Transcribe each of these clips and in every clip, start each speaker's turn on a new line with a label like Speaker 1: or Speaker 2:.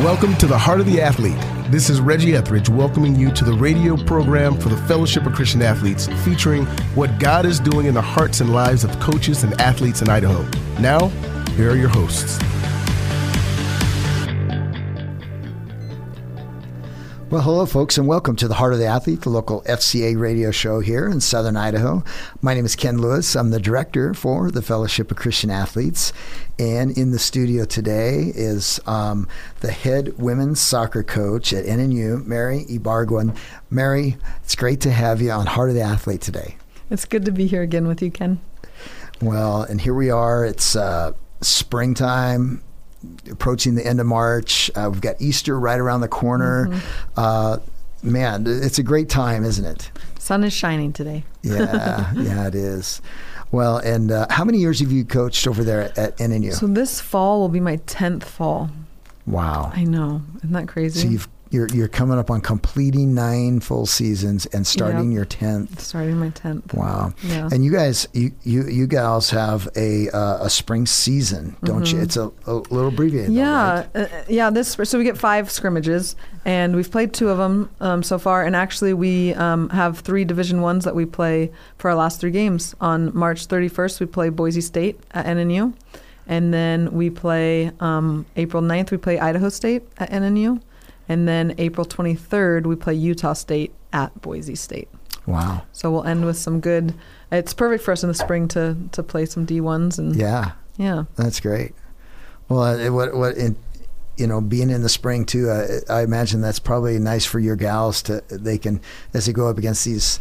Speaker 1: Welcome to the Heart of the Athlete. This is Reggie Etheridge welcoming you to the radio program for the Fellowship of Christian Athletes, featuring what God is doing in the hearts and lives of coaches and athletes in Idaho. Now, here are your hosts.
Speaker 2: Well, hello, folks, and welcome to the Heart of the Athlete, the local FCA radio show here in southern Idaho. My name is Ken Lewis. I'm the director for the Fellowship of Christian Athletes. And in the studio today is um, the head women's soccer coach at NNU, Mary Ybarguen. Mary, it's great to have you on Heart of the Athlete today.
Speaker 3: It's good to be here again with you, Ken.
Speaker 2: Well, and here we are. It's uh, springtime approaching the end of March. Uh, we've got Easter right around the corner. Mm-hmm. Uh, man, it's a great time, isn't it?
Speaker 3: Sun is shining today.
Speaker 2: yeah, yeah, it is. Well, and uh, how many years have you coached over there at, at NNU?
Speaker 3: So this fall will be my tenth fall.
Speaker 2: Wow,
Speaker 3: I know, isn't that crazy?
Speaker 2: So you've you're you're coming up on completing nine full seasons and starting yep. your tenth.
Speaker 3: Starting my tenth.
Speaker 2: Wow. Yeah. And you guys, you you, you gals have a uh, a spring season, don't mm-hmm. you? It's a, a little abbreviated.
Speaker 3: Yeah,
Speaker 2: though, right?
Speaker 3: uh, yeah. This so we get five scrimmages, and we've played two of them um, so far. And actually, we um, have three Division ones that we play for our last three games. On March 31st, we play Boise State at NNU. And then we play um, April 9th, we play Idaho State at NNU. And then April 23rd, we play Utah State at Boise State.
Speaker 2: Wow.
Speaker 3: So we'll end with some good. It's perfect for us in the spring to to play some D1s and
Speaker 2: Yeah.
Speaker 3: Yeah.
Speaker 2: That's great. Well, uh, what what in, you know, being in the spring too, uh, I imagine that's probably nice for your gals to they can as they go up against these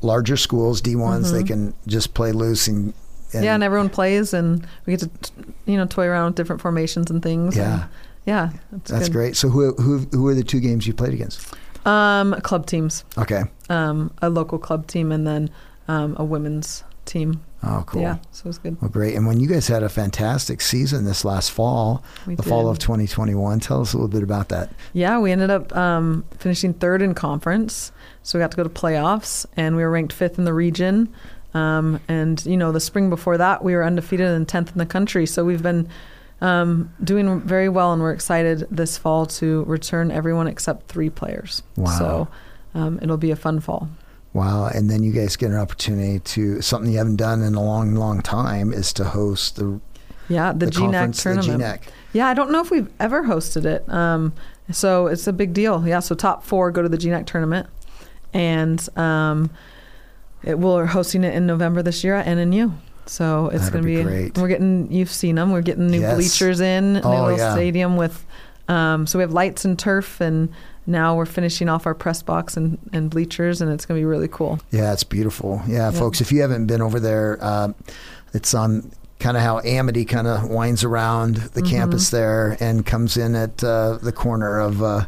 Speaker 2: larger schools, D1s, mm-hmm. they can just play loose and,
Speaker 3: and, yeah, and everyone plays, and we get to you know toy around with different formations and things.
Speaker 2: Yeah,
Speaker 3: and, yeah,
Speaker 2: that's, that's great. So who who who are the two games you played against?
Speaker 3: Um, club teams.
Speaker 2: Okay.
Speaker 3: Um, a local club team and then um, a women's team.
Speaker 2: Oh, cool.
Speaker 3: Yeah, so it was good.
Speaker 2: Well, great. And when you guys had a fantastic season this last fall,
Speaker 3: we
Speaker 2: the
Speaker 3: did.
Speaker 2: fall of 2021, tell us a little bit about that.
Speaker 3: Yeah, we ended up um, finishing third in conference. So we got to go to playoffs, and we were ranked fifth in the region. Um, and, you know, the spring before that, we were undefeated and 10th in the country. So we've been um, doing very well, and we're excited this fall to return everyone except three players.
Speaker 2: Wow.
Speaker 3: So um, it'll be a fun fall.
Speaker 2: Wow. And then you guys get an opportunity to, something you haven't done in a long, long time is to host the
Speaker 3: yeah, the, the GNAC tournament.
Speaker 2: The GNAC.
Speaker 3: Yeah, I don't know if we've ever hosted it. Um, so it's a big deal. Yeah, so top four go to the GNAC tournament. And um, it, we're hosting it in November this year at NNU. So it's going to
Speaker 2: be,
Speaker 3: be
Speaker 2: great.
Speaker 3: We're getting you've seen them. We're getting new
Speaker 2: yes.
Speaker 3: bleachers in,
Speaker 2: oh,
Speaker 3: new little
Speaker 2: yeah.
Speaker 3: stadium with. Um, so we have lights and turf, and now we're finishing off our press box and, and bleachers, and it's going to be really cool.
Speaker 2: Yeah, it's beautiful. Yeah, folks, if you haven't been over there, uh, it's on kind of how Amity kind of winds around the
Speaker 3: Mm-hmm.
Speaker 2: campus there and comes in at uh, the corner of uh,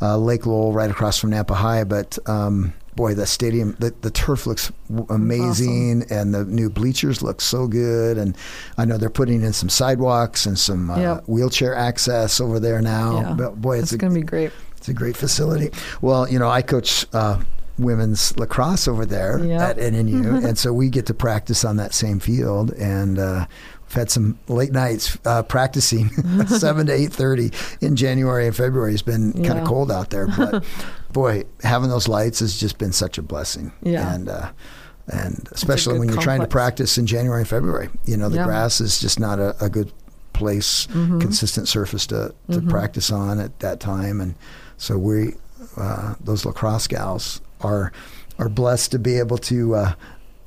Speaker 2: uh, Lake Lowell, right across from Nampa High. But um, boy, the stadium, the, the turf looks amazing, and the new bleachers look so good. And I know they're putting in some sidewalks and some uh,
Speaker 3: Yep.
Speaker 2: wheelchair access over there now.
Speaker 3: Yeah.
Speaker 2: But boy, it's
Speaker 3: it's going to be great.
Speaker 2: it's a great facility. Well, you know, I coach uh, women's lacrosse over there
Speaker 3: Yep.
Speaker 2: at NNU, and so we get to practice on that same field. And uh, we've had some late nights uh, practicing, seven to eight thirty in January and February. It's been kind of cold out there, but boy, having those lights has just been such a blessing.
Speaker 3: Yeah.
Speaker 2: and. Uh, and especially when you're trying to practice in January and February, you know the
Speaker 3: Yeah.
Speaker 2: grass is just not a, a good place,
Speaker 3: Mhm.
Speaker 2: consistent surface to, to
Speaker 3: Mhm.
Speaker 2: practice on at that time, and so we, uh, those lacrosse gals, are are blessed to be able to uh,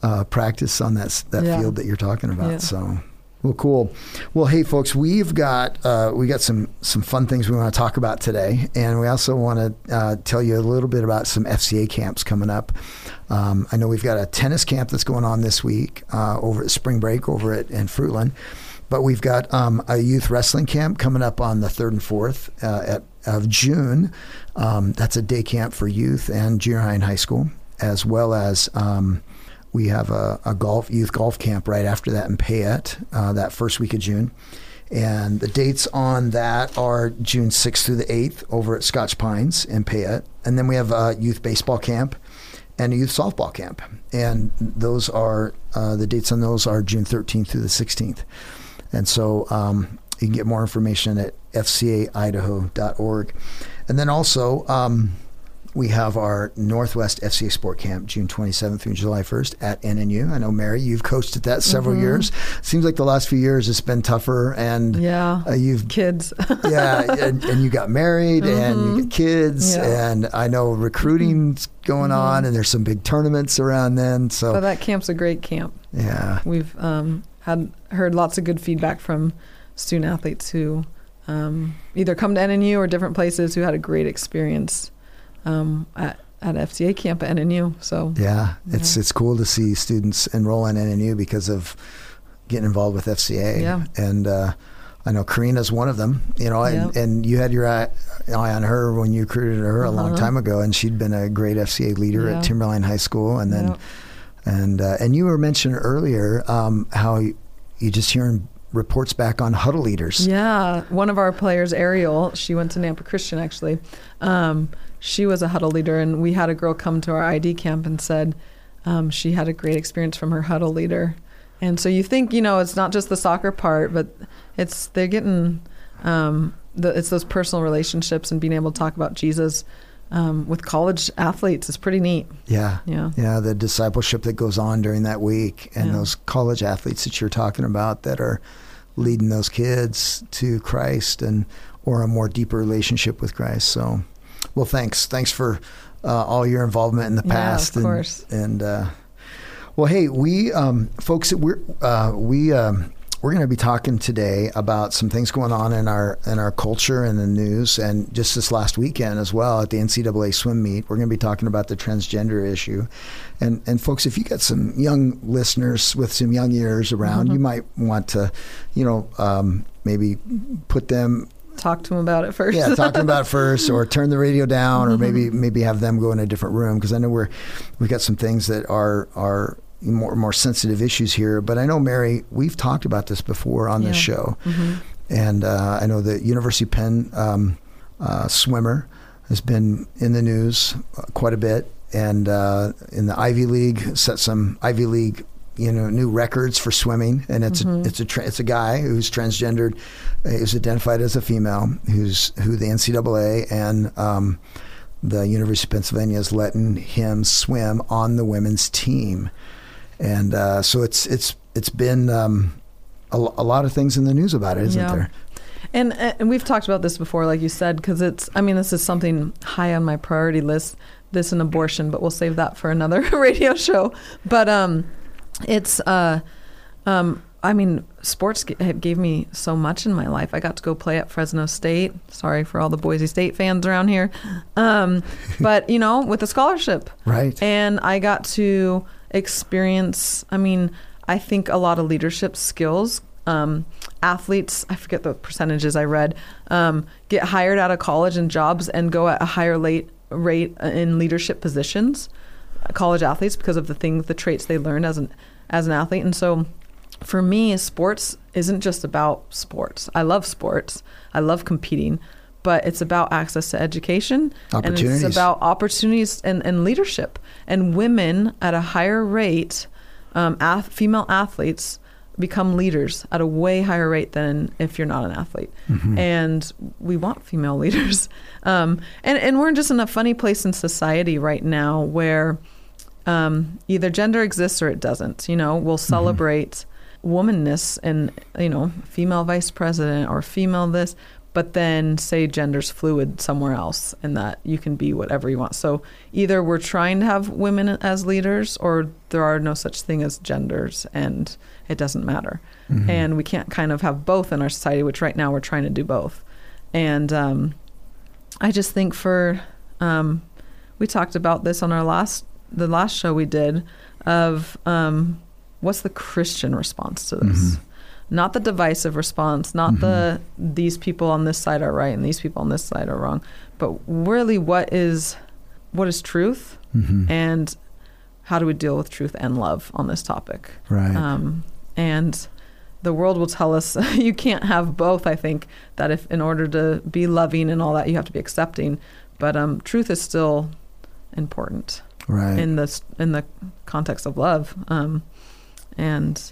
Speaker 2: uh, practice on that that
Speaker 3: Yeah.
Speaker 2: field that you're talking about.
Speaker 3: Yeah.
Speaker 2: So. Well, cool. Well, hey, folks, we've got uh, we got some some fun things we want to talk about today, and we also want to uh, tell you a little bit about some FCA camps coming up. Um, I know we've got a tennis camp that's going on this week uh, over at spring break over at in Fruitland, but we've got um, a youth wrestling camp coming up on the third and fourth uh, at of June. Um, that's a day camp for youth and junior high and high school, as well as um, we have a, a golf youth golf camp right after that in Payette uh, that first week of June. And the dates on that are June 6th through the 8th over at Scotch Pines in Payette. And then we have a youth baseball camp and a youth softball camp. And those are, uh, the dates on those are June 13th through the 16th. And so um, you can get more information at fcaidaho.org. And then also, um, we have our Northwest FCA Sport Camp, June 27th through July 1st at NNU. I know, Mary, you've coached at that several
Speaker 3: Mhm.
Speaker 2: years. Seems like the last few years it's been tougher, and
Speaker 3: Yeah.
Speaker 2: uh, you've
Speaker 3: Kids.
Speaker 2: yeah, and, and you got married and you
Speaker 3: Mhm.
Speaker 2: get kids,
Speaker 3: Yeah.
Speaker 2: and I know recruiting's going on, and there's some big tournaments around then. So
Speaker 3: but that camp's a great camp.
Speaker 2: yeah,
Speaker 3: We've um, had heard lots of good feedback from student athletes who um, either come to NNU or different places who had a great experience um, at at FCA camp at NNU. So
Speaker 2: yeah, it's
Speaker 3: Yeah.
Speaker 2: it's cool to see students enroll in NNU because of getting involved with FCA.
Speaker 3: Yeah.
Speaker 2: and uh, I know Karina's one of them. You know, and,
Speaker 3: Yeah.
Speaker 2: and you had your eye, eye on her when you recruited her a long
Speaker 3: Uh-huh.
Speaker 2: time ago, and she'd been a great FCA leader
Speaker 3: Yeah.
Speaker 2: at Timberline High School, and then.
Speaker 3: yeah.
Speaker 2: And uh, and you were mentioning earlier um, how you, you just hearing reports back on huddle leaders.
Speaker 3: Yeah, one of our players, Ariel, she went to Nampa Christian actually. Um, she was a huddle leader, and we had a girl come to our ID camp and said um, she had a great experience from her huddle leader. And so you think, you know, it's not just the soccer part, but it's they're getting um, the, it's those personal relationships and being able to talk about Jesus um, with college athletes is pretty neat.
Speaker 2: Yeah.
Speaker 3: Yeah.
Speaker 2: Yeah, the discipleship that goes on during that week and
Speaker 3: Yeah.
Speaker 2: those college athletes that you're talking about that are leading those kids to Christ and or a more deeper relationship with Christ. So, well, thanks. Thanks for uh, all your involvement in the
Speaker 3: Yeah, of
Speaker 2: past. and,
Speaker 3: course.
Speaker 2: And uh, well, hey, we um, folks, we're uh, we um, we're going to be talking today about some things going on in our in our culture and the news, and just this last weekend as well at the NCAA swim meet. We're going to be talking about the transgender issue, and and folks, if you got some young listeners with some young ears around,
Speaker 3: Mm-hmm.
Speaker 2: you might want to, you know, um, maybe put them
Speaker 3: Talk to them about it first.
Speaker 2: yeah, talk to them about it first, or turn the radio down, or maybe
Speaker 3: Mm-hmm.
Speaker 2: maybe have them go in a different room because I know we're we've got some things that are are more more sensitive issues here. But I know Mary, we've talked about this before on this
Speaker 3: Yeah.
Speaker 2: show,
Speaker 3: Mhm.
Speaker 2: and uh, I know the University Penn um, uh, swimmer has been in the news uh, quite a bit, and uh, in the Ivy League set some Ivy League you know new records for swimming, and it's a, it's a tra- it's a guy who's transgendered, uh, is identified as a female, who's who the NCAA and um, the University of Pennsylvania is letting him swim on the women's team, and uh, so it's it's it's been um, a, a lot of things in the news about it, isn't
Speaker 3: Yeah.
Speaker 2: there?
Speaker 3: And and we've talked about this before, like you said, because it's. I mean, this is something high on my priority list. This and abortion, but we'll save that for another radio show. But um, it's uh, um, I mean, sports g- gave me so much in my life. I got to go play at Fresno State. Sorry for all the Boise State fans around here, um, but you know, with a scholarship,
Speaker 2: Right.
Speaker 3: and I got to experience, I mean, I think a lot of leadership skills. Um, athletes, I forget the percentages I read, um, get hired out of college and jobs and go at a higher late rate in leadership positions. College athletes because of the things, the traits they learned as an as an athlete, and so for me, sports isn't just about sports. I love sports. I love competing, but it's about access to education and it's about opportunities and, and leadership. And women at a higher rate, um, ath- female athletes become leaders at a way higher rate than if you're not an athlete. And we want female leaders. Um, and, and we're just in a funny place in society right now where um, either gender exists or it doesn't. You know, we'll celebrate womanness and, you know, female vice president or female this, but then say gender's fluid somewhere else and that you can be whatever you want. So either we're trying to have women as leaders or there are no such thing as genders and it doesn't matter. And we can't kind of have both in our society, which right now we're trying to do both. And um, I just think for um, we talked about this on our last the last show we did of um, what's the Christian response to this, not the divisive response, not the these people on this side are right and these people on this side are wrong, but really what is what is truth
Speaker 2: Mm-hmm.
Speaker 3: and how do we deal with truth and love on this topic?
Speaker 2: Right.
Speaker 3: Um, and the world will tell us you can't have both. I think that if in order to be loving and all that, you have to be accepting. But um, truth is still important
Speaker 2: right.
Speaker 3: in the in the context of love. Um, and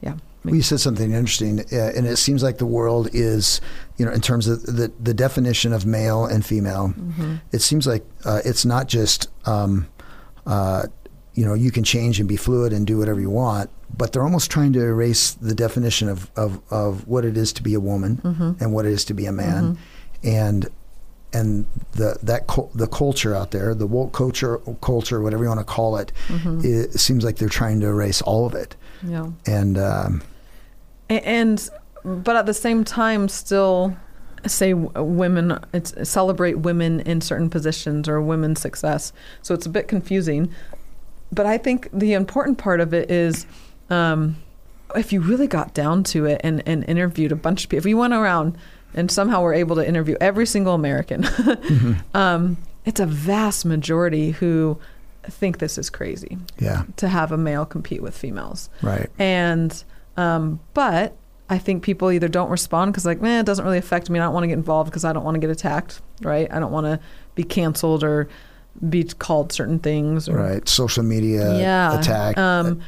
Speaker 3: yeah,
Speaker 2: Well, you said something interesting, uh, and it seems like the world is, you know, in terms of the the definition of male and female.
Speaker 3: Mm-hmm.
Speaker 2: It seems like uh, it's not just, um, uh, you know, you can change and be fluid and do whatever you want, but they're almost trying to erase the definition of of, of what it is to be a woman
Speaker 3: Mm-hmm.
Speaker 2: and what it is to be a man, and and the that the culture out there, the woke culture, culture, whatever you want to call it,
Speaker 3: Mm-hmm.
Speaker 2: it seems like they're trying to erase all of it.
Speaker 3: Yeah.
Speaker 2: And um,
Speaker 3: and but at the same time still say women it's celebrate women in certain positions or women's success so it's a bit confusing but i think the important part of it is um, if you really got down to it and, and interviewed a bunch of people if you went around and somehow we're able to interview every single american um, it's a vast majority who think this is crazy
Speaker 2: yeah,
Speaker 3: to have a male compete with females
Speaker 2: right.
Speaker 3: and um, but I think people either don't respond because like, man, it doesn't really affect me. I don't want to get involved because I don't want to get attacked, right? I don't want to be canceled or be called certain things. Or,
Speaker 2: Right. Social media
Speaker 3: Yeah.
Speaker 2: attack.
Speaker 3: Um,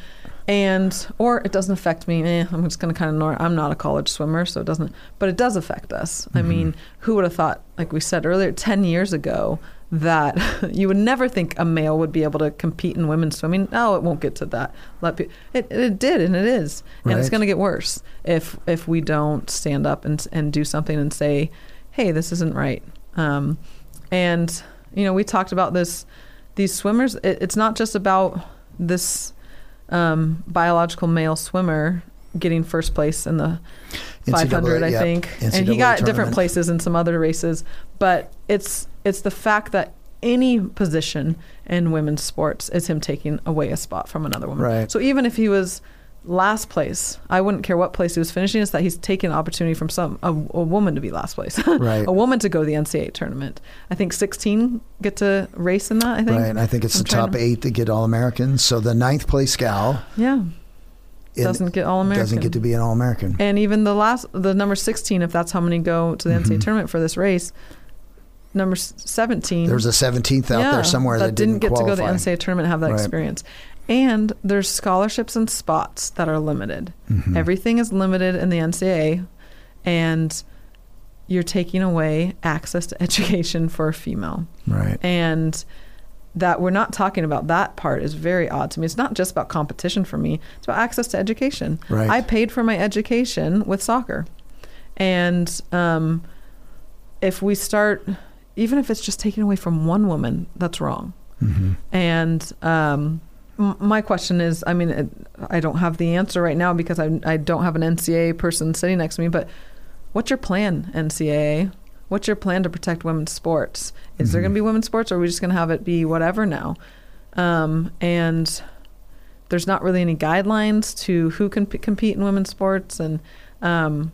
Speaker 3: and or it doesn't affect me. Eh, I'm just going to kind of ignore. I'm not a college swimmer, so it doesn't. But it does affect us. I mean, who would have thought? Like we said earlier, ten years ago, that you would never think a male would be able to compete in women's swimming. No, it won't get to that. Let pe- it it did, and it is, and it's going to get worse if if we don't stand up and and do something and say, hey, this isn't right. Um, and you know, we talked about this. These swimmers. It, it's not just about this um, biological male swimmer getting first place in the 500, I
Speaker 2: yep.
Speaker 3: think, and he
Speaker 2: NCAA
Speaker 3: got different places in some other races. But it's it's the fact that any position in women's sports is him taking away a spot from another woman.
Speaker 2: Right.
Speaker 3: So even if he was last place, I wouldn't care what place he was finishing. It's that he's taking an opportunity from some a, a woman to be last place,
Speaker 2: Right.
Speaker 3: a woman to go to the NCAA tournament. I think 16 get to race in that. I think.
Speaker 2: Right. And I think it's
Speaker 3: I'm
Speaker 2: the top
Speaker 3: to-
Speaker 2: eight that get All Americans. So the ninth place gal
Speaker 3: Yeah. Doesn't get all American.
Speaker 2: doesn't get to be an All American.
Speaker 3: And even the last, the number 16, if that's how many go to the NCAA
Speaker 2: Mhm.
Speaker 3: tournament for this race, number s- 17.
Speaker 2: There's a 17th out
Speaker 3: yeah,
Speaker 2: there somewhere that,
Speaker 3: didn't get
Speaker 2: qualify.
Speaker 3: to go to the NCAA tournament and have that
Speaker 2: Right.
Speaker 3: experience. And there's scholarships and spots that are limited.
Speaker 2: Mhm.
Speaker 3: Everything is limited in the NCAA, and you're taking away access to education for a female.
Speaker 2: Right.
Speaker 3: And that we're not talking about that part is very odd to me. It's not just about competition for me, it's about access to education.
Speaker 2: Right.
Speaker 3: I paid for my education with soccer. And um, if we start, even if it's just taken away from one woman, that's wrong.
Speaker 2: hmm
Speaker 3: And um, my question is I mean, I don't have the answer right now because I, I don't have an NCAA person sitting next to me, but what's your plan, NCAA? What's your plan to protect women's sports? Is there
Speaker 2: Mhm.
Speaker 3: going to be women's sports or are we just going to have it be whatever now? Um, and there's not really any guidelines to who can p- compete in women's sports. And um,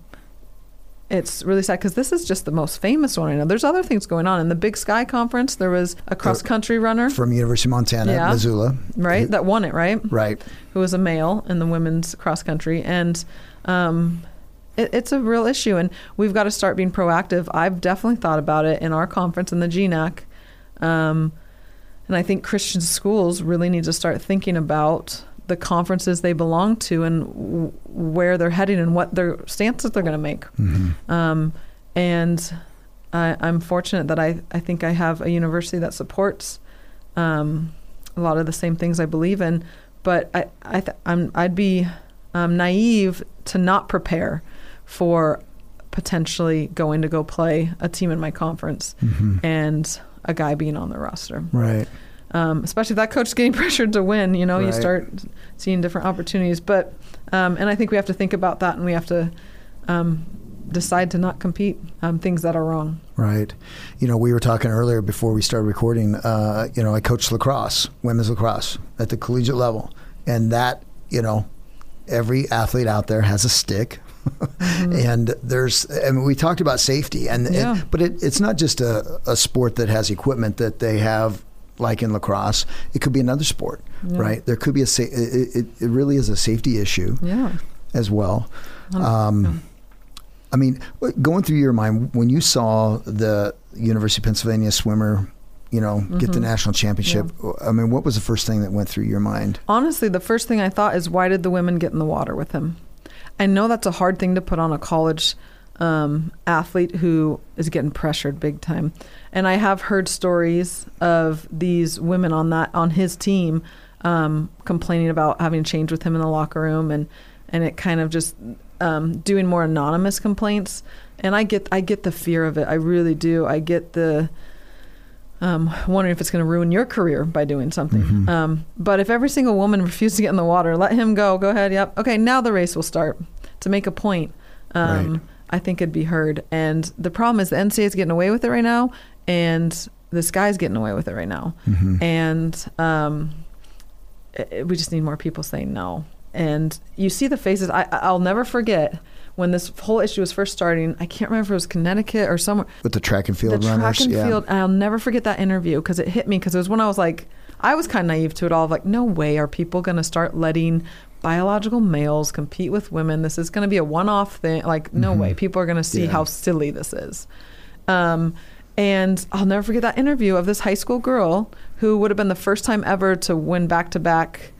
Speaker 3: it's really sad because this is just the most famous one I know. There's other things going on. In the Big Sky Conference, there was a cross country runner
Speaker 2: From University of Montana,
Speaker 3: Yeah.
Speaker 2: Missoula.
Speaker 3: right? That won it, right?
Speaker 2: Right.
Speaker 3: Who was a male in the women's cross country, and um, it, it's a real issue, and we've got to start being proactive. I've definitely thought about it in our conference in the GNAC, um, and I think Christian schools really need to start thinking about the conferences they belong to and w- where they're heading and what their stances they're going to make.
Speaker 2: hmm
Speaker 3: Um, and I, I'm fortunate that I, I think I have a university that supports um, a lot of the same things I believe in. But I, I th- I'm, I'd be um, naive to not prepare for potentially going to go play a team in my conference
Speaker 2: hmm
Speaker 3: and a guy being on the roster.
Speaker 2: Right.
Speaker 3: Um, especially if that coach is getting pressured to win, you know, you start seeing different opportunities. But, um, and I think we have to think about that and we have to um, decide to not compete um, things that are wrong.
Speaker 2: Right. You know, we were talking earlier before we started recording. Uh, you know, I coached lacrosse, women's lacrosse at the collegiate level, and that, you know, every athlete out there has a stick. and there's, I mean, we talked about safety, and, and- but it, it's not just a, a sport that has equipment that they have, like in lacrosse. It could be another sport,
Speaker 3: Yeah.
Speaker 2: right? There could be a, sa- it, it, it really is a safety issue
Speaker 3: Yeah.
Speaker 2: as well.
Speaker 3: Um,
Speaker 2: I mean, going through your mind when you saw the University of Pennsylvania swimmer, you know, get the
Speaker 3: Mhm.
Speaker 2: national championship. I mean, what was the first thing that went through your mind?
Speaker 3: Honestly, the first thing I thought is why did the women get in the water with him? I know that's a hard thing to put on a college um, athlete who is getting pressured big time. And I have heard stories of these women on that on his team um, complaining about having changed with him in the locker room and and it kind of just um, doing more anonymous complaints. And I get I get the fear of it. I really do. I get the um, wondering if it's going to ruin your career by doing something.
Speaker 2: Mhm.
Speaker 3: Um, but if every single woman refuses to get in the water, let him go. Go ahead. Yep. Okay. Now the race will start. To make a point, um,
Speaker 2: Right.
Speaker 3: I think it'd be heard. And the problem is the NCAA is getting away with it right now, and this guy's getting away with it right now.
Speaker 2: Mhm.
Speaker 3: And um, i- i- we just need more people saying no. And you see the faces. I, I'll never forget when this whole issue was first starting. I can't remember if it was Connecticut or somewhere
Speaker 2: With the track and field
Speaker 3: the
Speaker 2: runners.
Speaker 3: track and
Speaker 2: yeah.
Speaker 3: field. I'll never forget that interview because it hit me because it was when I was like, I was kind of naive to it all. Of like, no way are people going to start letting biological males compete with women? This is going to be a one-off thing. Like, no
Speaker 2: Mhm.
Speaker 3: way. People are going to see
Speaker 2: Yeah.
Speaker 3: how silly this is. Um, and I'll never forget that interview of this high school girl who would have been the first time ever to win back-to-back.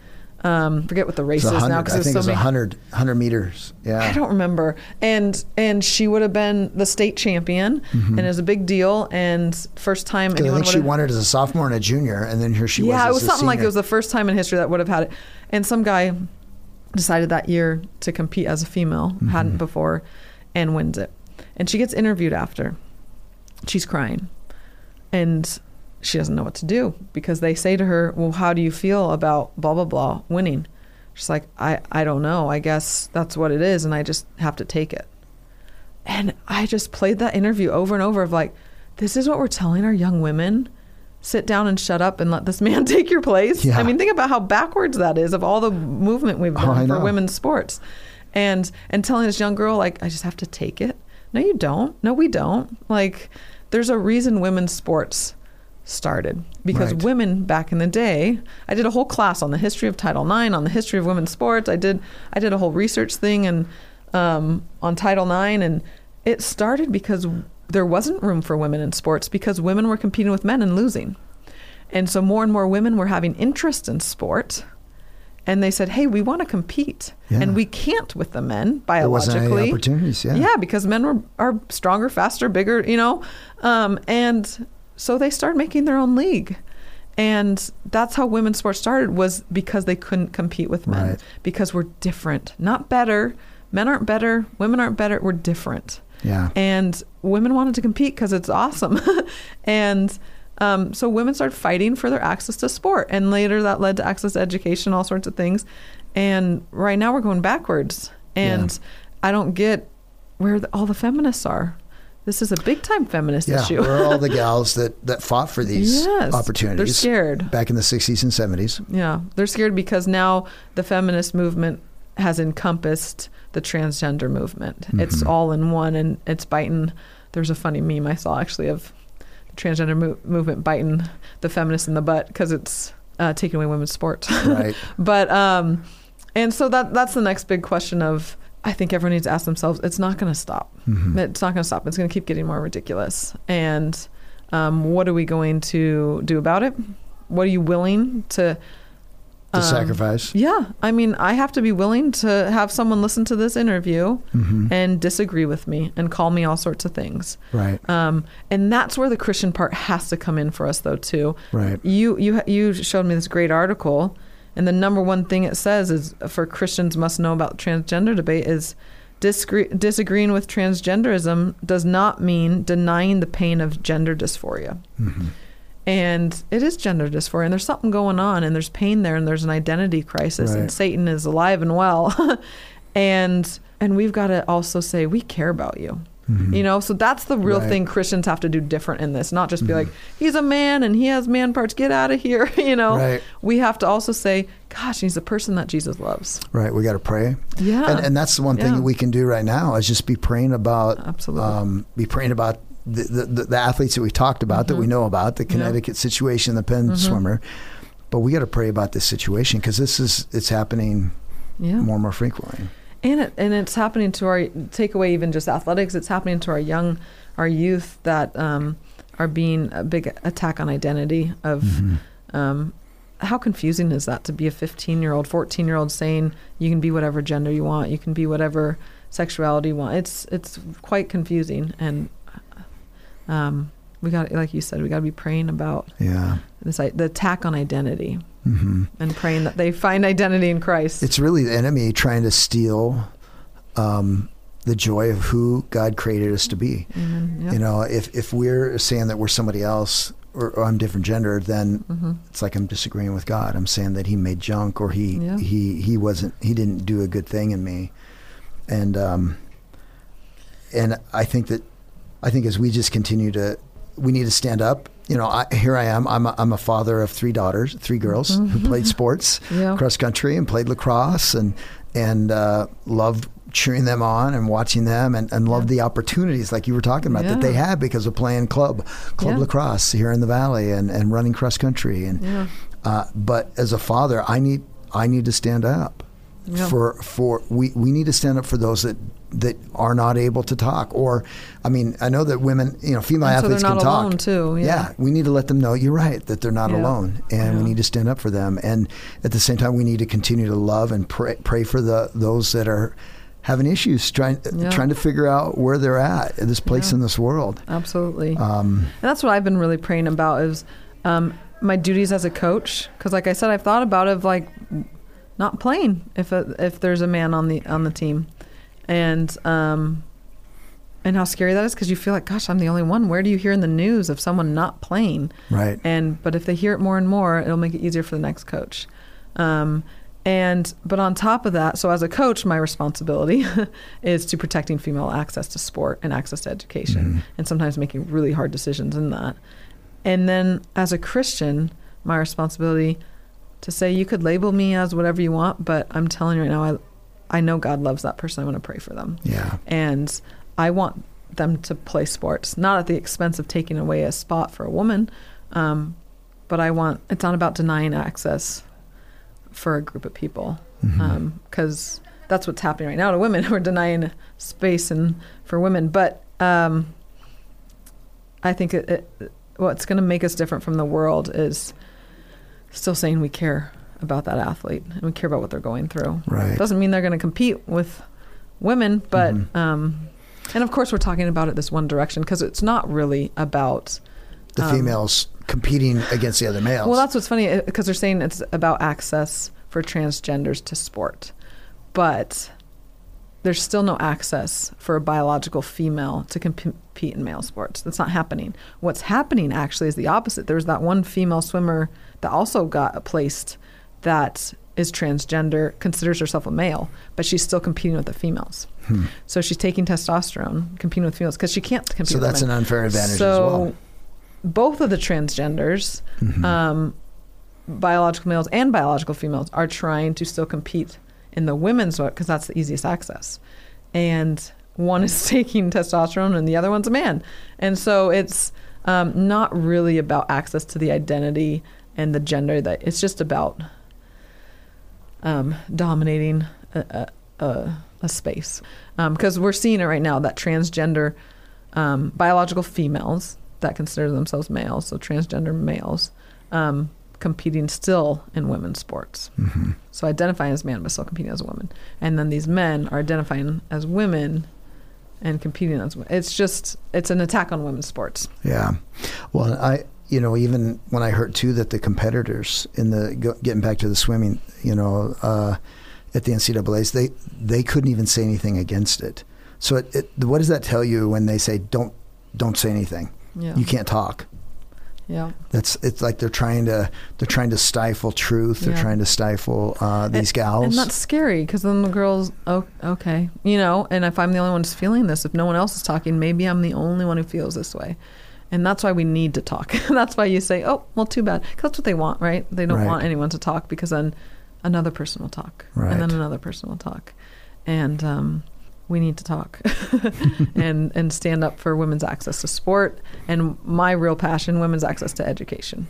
Speaker 3: Um, forget what the race is now because
Speaker 2: I think
Speaker 3: so
Speaker 2: it's
Speaker 3: many.
Speaker 2: 100, 100 meters. Yeah.
Speaker 3: I don't remember. And and she would have been the state champion,
Speaker 2: Mhm.
Speaker 3: and it was a big deal. And first time
Speaker 2: 'Cause I
Speaker 3: anyone
Speaker 2: think she won it as a sophomore and a junior, and then here she was.
Speaker 3: yeah, it was something like it was the first time in history that would have had it. And some guy decided that year to compete as a female,
Speaker 2: Mhm.
Speaker 3: hadn't before, and wins it. And she gets interviewed after. She's crying, and she doesn't know what to do because they say to her, "Well, how do you feel about blah blah blah winning?" She's like, "I I don't know. I guess that's what it is, and I just have to take it." And I just played that interview over and over of like, this is what we're telling our young women. Sit down and shut up and let this man take your place.
Speaker 2: Yeah.
Speaker 3: I mean, think about how backwards that is of all the movement we've
Speaker 2: Oh,
Speaker 3: done for
Speaker 2: know.
Speaker 3: women's sports. And and telling this young girl like I just have to take it. No, you don't. No, we don't. Like there's a reason women's sports started because
Speaker 2: Right.
Speaker 3: women back in the day i did a whole class on the history of title ix on the history of women's sports i did i did a whole research thing and um, on title ix and it started because there wasn't room for women in sports because women were competing with men and losing and so more and more women were having interest in sport and they said hey we want to compete
Speaker 2: Yeah.
Speaker 3: and we can't with the men biologically
Speaker 2: any opportunities. Yeah.
Speaker 3: yeah, because men were are stronger, faster, bigger, you know, um, and so they started making their own league, and that's how women's sports started. Was because they couldn't compete with men
Speaker 2: Right.
Speaker 3: because we're different, not better. Men aren't better. Women aren't better. We're different,
Speaker 2: Yeah.
Speaker 3: and women wanted to compete because it's awesome, and. Um, so women started fighting for their access to sport, and later that led to access to education, all sorts of things. And right now we're going backwards, and I don't get where the, all the feminists are. This is a big time feminist
Speaker 2: Yeah.
Speaker 3: issue.
Speaker 2: Where are all the gals that, that fought for these
Speaker 3: Yes,
Speaker 2: opportunities?
Speaker 3: They're scared.
Speaker 2: Back in the 60s and 70s.
Speaker 3: Yeah, they're scared because now the feminist movement has encompassed the transgender movement. It's
Speaker 2: Mhm.
Speaker 3: all in one, and it's biting. There's a funny meme I saw actually of the transgender mo- movement biting the feminists in the butt because it's uh, taking away women's sports.
Speaker 2: Right.
Speaker 3: but um, and so that that's the next big question of I think everyone needs to ask themselves. It's not going to stop.
Speaker 2: Mhm.
Speaker 3: It's not going to stop. It's going to keep getting more ridiculous. And um, what are we going to do about it? What are you willing to?
Speaker 2: The
Speaker 3: um,
Speaker 2: sacrifice.
Speaker 3: Yeah, I mean, I have to be willing to have someone listen to this interview
Speaker 2: hmm
Speaker 3: and disagree with me and call me all sorts of things.
Speaker 2: Right.
Speaker 3: Um, and that's where the Christian part has to come in for us, though, too.
Speaker 2: Right.
Speaker 3: You you you showed me this great article, and the number one thing it says is for Christians must know about transgender debate is disagree, disagreeing with transgenderism does not mean denying the pain of gender dysphoria.
Speaker 2: hmm
Speaker 3: And it is gender dysphoria, and there's something going on, and there's pain there, and there's an identity crisis,
Speaker 2: Right.
Speaker 3: and Satan is alive and well, and and we've got to also say we care about you.
Speaker 2: Mhm.
Speaker 3: You know, so that's the real
Speaker 2: Right.
Speaker 3: thing Christians have to do different in this, not just be
Speaker 2: Mhm.
Speaker 3: like, he's a man and he has man parts, get out of here. you know,
Speaker 2: Right.
Speaker 3: we have to also say, gosh, he's a person that Jesus loves.
Speaker 2: Right. We got to pray.
Speaker 3: Yeah.
Speaker 2: And, and that's the one thing
Speaker 3: Yeah.
Speaker 2: we can do right now is just be praying about,
Speaker 3: Absolutely.
Speaker 2: um, be praying about the, the, the, athletes that we talked about, that we
Speaker 3: Mhm.
Speaker 2: know about, the
Speaker 3: Yeah.
Speaker 2: Connecticut situation, the Penn
Speaker 3: Mhm.
Speaker 2: swimmer. But we got to pray about this situation because this is, it's happening
Speaker 3: yeah.
Speaker 2: more and more frequently.
Speaker 3: And it, and it's happening to our take away even just athletics. It's happening to our young, our youth that um, are being a big attack on identity of
Speaker 2: Mhm.
Speaker 3: um, how confusing is that to be a 15 year old, 14 year old saying you can be whatever gender you want, you can be whatever sexuality you want. It's it's quite confusing, and um, we got like you said, we got to be praying about
Speaker 2: Yeah.
Speaker 3: this the attack on identity
Speaker 2: hmm
Speaker 3: and praying that they find identity in Christ.
Speaker 2: It's really the enemy trying to steal um, the joy of who God created us to be.
Speaker 3: Amen. Yeah.
Speaker 2: You know, if if we're saying that we're somebody else or, or I'm different gender, then
Speaker 3: hmm
Speaker 2: it's like I'm disagreeing with God. I'm saying that He made junk or He
Speaker 3: Yeah.
Speaker 2: He He wasn't He didn't do a good thing in me, and um, and I think that I think as we just continue to we need to stand up. You know, I, here I am. I'm a, I'm a father of three daughters, three girls who played sports,
Speaker 3: Yeah.
Speaker 2: cross country, and played lacrosse, and and uh, loved cheering them on and watching them, and, and loved
Speaker 3: Yeah.
Speaker 2: the opportunities like you were talking about that they
Speaker 3: Yeah.
Speaker 2: had because of playing club club
Speaker 3: Yeah.
Speaker 2: lacrosse here in the valley and, and running cross country and
Speaker 3: Yeah.
Speaker 2: uh, but as a father, I need I need to stand up
Speaker 3: Yeah.
Speaker 2: for for we, we need to stand up for those that that are not able to talk. Or, I mean, I know that women, you know, female
Speaker 3: And so they're
Speaker 2: athletes
Speaker 3: not
Speaker 2: can talk.
Speaker 3: too, yeah.
Speaker 2: we need to let them know you're right that they're not
Speaker 3: Yeah.
Speaker 2: alone, and we need to stand up for them. And at the same time, we need to continue to love and pray, pray for the those that are having issues, trying
Speaker 3: Yeah.
Speaker 2: trying to figure out where they're at this place
Speaker 3: Yeah.
Speaker 2: in this world.
Speaker 3: Absolutely.
Speaker 2: Um,
Speaker 3: And that's what I've been really praying about is um, my duties as a coach. Because, like I said, I've thought about of like not playing if a, if there's a man on the on the team, and um, and how scary that is because you feel like, gosh, I'm the only one. Where do you hear in the news of someone not playing?
Speaker 2: right.
Speaker 3: And but if they hear it more and more, it'll make it easier for the next coach. Um, and but on top of that, so as a coach, my responsibility is to protecting female access to sport and access to education,
Speaker 2: Mhm.
Speaker 3: and sometimes making really hard decisions in that. And then as a Christian, my responsibility to say you could label me as whatever you want, but I'm telling you right now, I I know God loves that person. I want to pray for them
Speaker 2: Yeah.
Speaker 3: and I want them to play sports, not at the expense of taking away a spot for a woman, um, but I want it's not about denying access for a group of people because that's what's happening right now to women. We're denying space and for women, but um, I think it, it, what's going to make us different from the world is still saying we care about that athlete and we care about what they're going through.
Speaker 2: Right.
Speaker 3: Doesn't mean they're going to compete with women, but
Speaker 2: Mhm.
Speaker 3: um, and of course we're talking about it this one direction because it's not really about.
Speaker 2: the
Speaker 3: um,
Speaker 2: females competing against the other males.
Speaker 3: Well, that's what's funny because they're saying it's about access for transgenders to sport, but there's still no access for a biological female to compete in male sports. That's not happening. What's happening actually is the opposite. There was that one female swimmer that also got placed that is transgender, considers herself a male, but she's still competing with the females.
Speaker 2: Hmm.
Speaker 3: So she's taking testosterone, competing with females because she can't compete.
Speaker 2: So that's an unfair advantage
Speaker 3: so
Speaker 2: as well.
Speaker 3: both of the transgenders,
Speaker 2: Mhm.
Speaker 3: um, biological males and biological females, are trying to still compete in the women's because that's the easiest access. And one is taking testosterone and the other one's a man. And so it's um, not really about access to the identity and the gender. That it's just about um, dominating a, a, a, space. Because we're seeing it right now that transgender um, biological females that consider themselves males, so transgender males, um, competing still in women's sports.
Speaker 2: Mhm.
Speaker 3: So identifying as man, but still competing as a woman. And then these men are identifying as women and competing women. It's just, it's an attack on women's sports.
Speaker 2: Yeah. Well, I, you know, even when I heard too that the competitors in the go, getting back to the swimming, you know, uh, at the NCAA's, they they couldn't even say anything against it. So, it, it, what does that tell you when they say don't don't say anything?
Speaker 3: Yeah.
Speaker 2: You can't talk.
Speaker 3: Yeah.
Speaker 2: That's it's like they're trying to they're trying to stifle truth. They're
Speaker 3: Yeah.
Speaker 2: trying to stifle uh, these
Speaker 3: And-
Speaker 2: gals.
Speaker 3: And that's scary because then the girls, oh, okay, you know, and if I'm the only one who's feeling this, if no one else is talking, maybe I'm the only one who feels this way. And that's why we need to talk. that's why you say, oh, well, too bad. 'Cause that's what they want, right? They don't
Speaker 2: Right.
Speaker 3: want anyone to talk because then another person will talk. And then another person will talk. And um, we need to talk and, and stand up for women's access to sport and my real passion, women's access to education.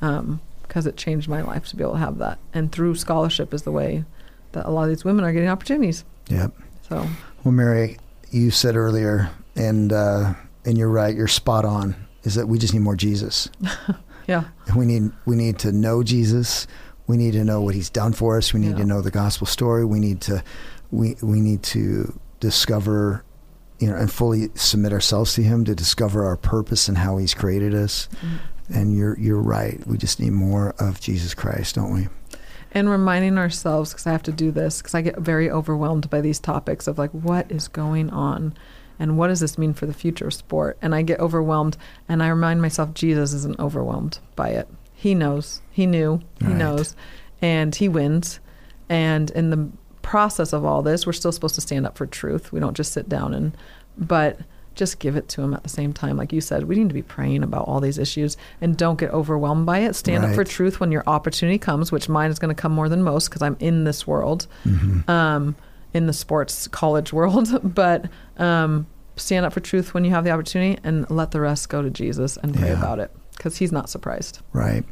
Speaker 3: Because it changed my life to be able to have that. And through scholarship is the way that a lot of these women are getting opportunities.
Speaker 2: yep.
Speaker 3: So,
Speaker 2: Well, Mary, you said earlier, and uh, and you're right. You're spot on. Is that we just need more Jesus.
Speaker 3: Yeah.
Speaker 2: We need we need to know Jesus. We need to know what He's done for us. We need
Speaker 3: Yeah.
Speaker 2: to know the gospel story. We need to we we need to discover, you know, and fully submit ourselves to Him to discover our purpose and how He's created us. Mm-hmm. And you're you're right. We just need more of Jesus Christ, don't we?
Speaker 3: and reminding ourselves because I have to do this because I get very overwhelmed by these topics of like what is going on and what does this mean for the future of sport and I get overwhelmed and I remind myself Jesus isn't overwhelmed by it. He knows. He knew. He
Speaker 2: Right.
Speaker 3: knows. And he wins. And in the process of all this, we're still supposed to stand up for truth. We don't just sit down and but just give it to him at the same time. Like you said, we need to be praying about all these issues and don't get overwhelmed by it. Stand up for truth when your opportunity comes, which mine is going to come more than most because I'm in this world, um, in the sports college world. but um, stand up for truth when you have the opportunity and let the rest go to Jesus and pray
Speaker 2: Yeah.
Speaker 3: about it because he's not surprised.
Speaker 2: Right.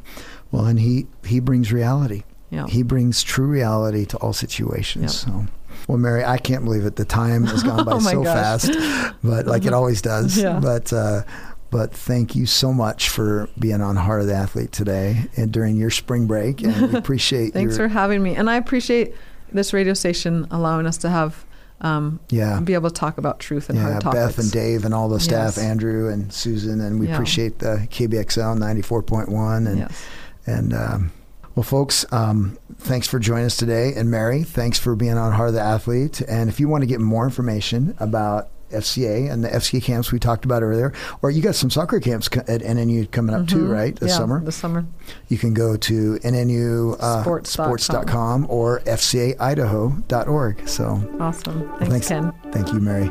Speaker 2: Well, and he he brings reality.
Speaker 3: Yeah.
Speaker 2: He brings true reality to all situations.
Speaker 3: Yep.
Speaker 2: So, well, Mary, I can't believe it. The time has gone by
Speaker 3: Oh
Speaker 2: so
Speaker 3: gosh.
Speaker 2: fast, but like it always does.
Speaker 3: Yeah.
Speaker 2: But uh, but thank you so much for being on Heart of the Athlete today and during your spring break, and we appreciate
Speaker 3: Thanks
Speaker 2: your
Speaker 3: for having me. And I appreciate this radio station allowing us to have, um,
Speaker 2: yeah.
Speaker 3: be able to talk about truth and
Speaker 2: Yeah,
Speaker 3: hard topics.
Speaker 2: Beth and Dave and all the staff,
Speaker 3: Yes.
Speaker 2: Andrew and Susan, and we
Speaker 3: Yeah.
Speaker 2: appreciate the KBXL 94.1 and
Speaker 3: Yes.
Speaker 2: And um, well, folks, um, thanks for joining us today. And Mary, thanks for being on Heart of the Athlete. And if you want to get more information about FCA and the FCA camps we talked about earlier, or you got some soccer camps at NNU coming up too,
Speaker 3: Mhm.
Speaker 2: right? This
Speaker 3: yeah,
Speaker 2: summer.
Speaker 3: This summer.
Speaker 2: You can go to NNU uh,
Speaker 3: Sports dot com.
Speaker 2: sports.com or FCAidaho.org. So
Speaker 3: Awesome. Thanks,
Speaker 2: thanks.
Speaker 3: Ken.
Speaker 2: thank you, Mary.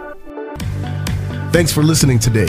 Speaker 1: Thanks for listening today.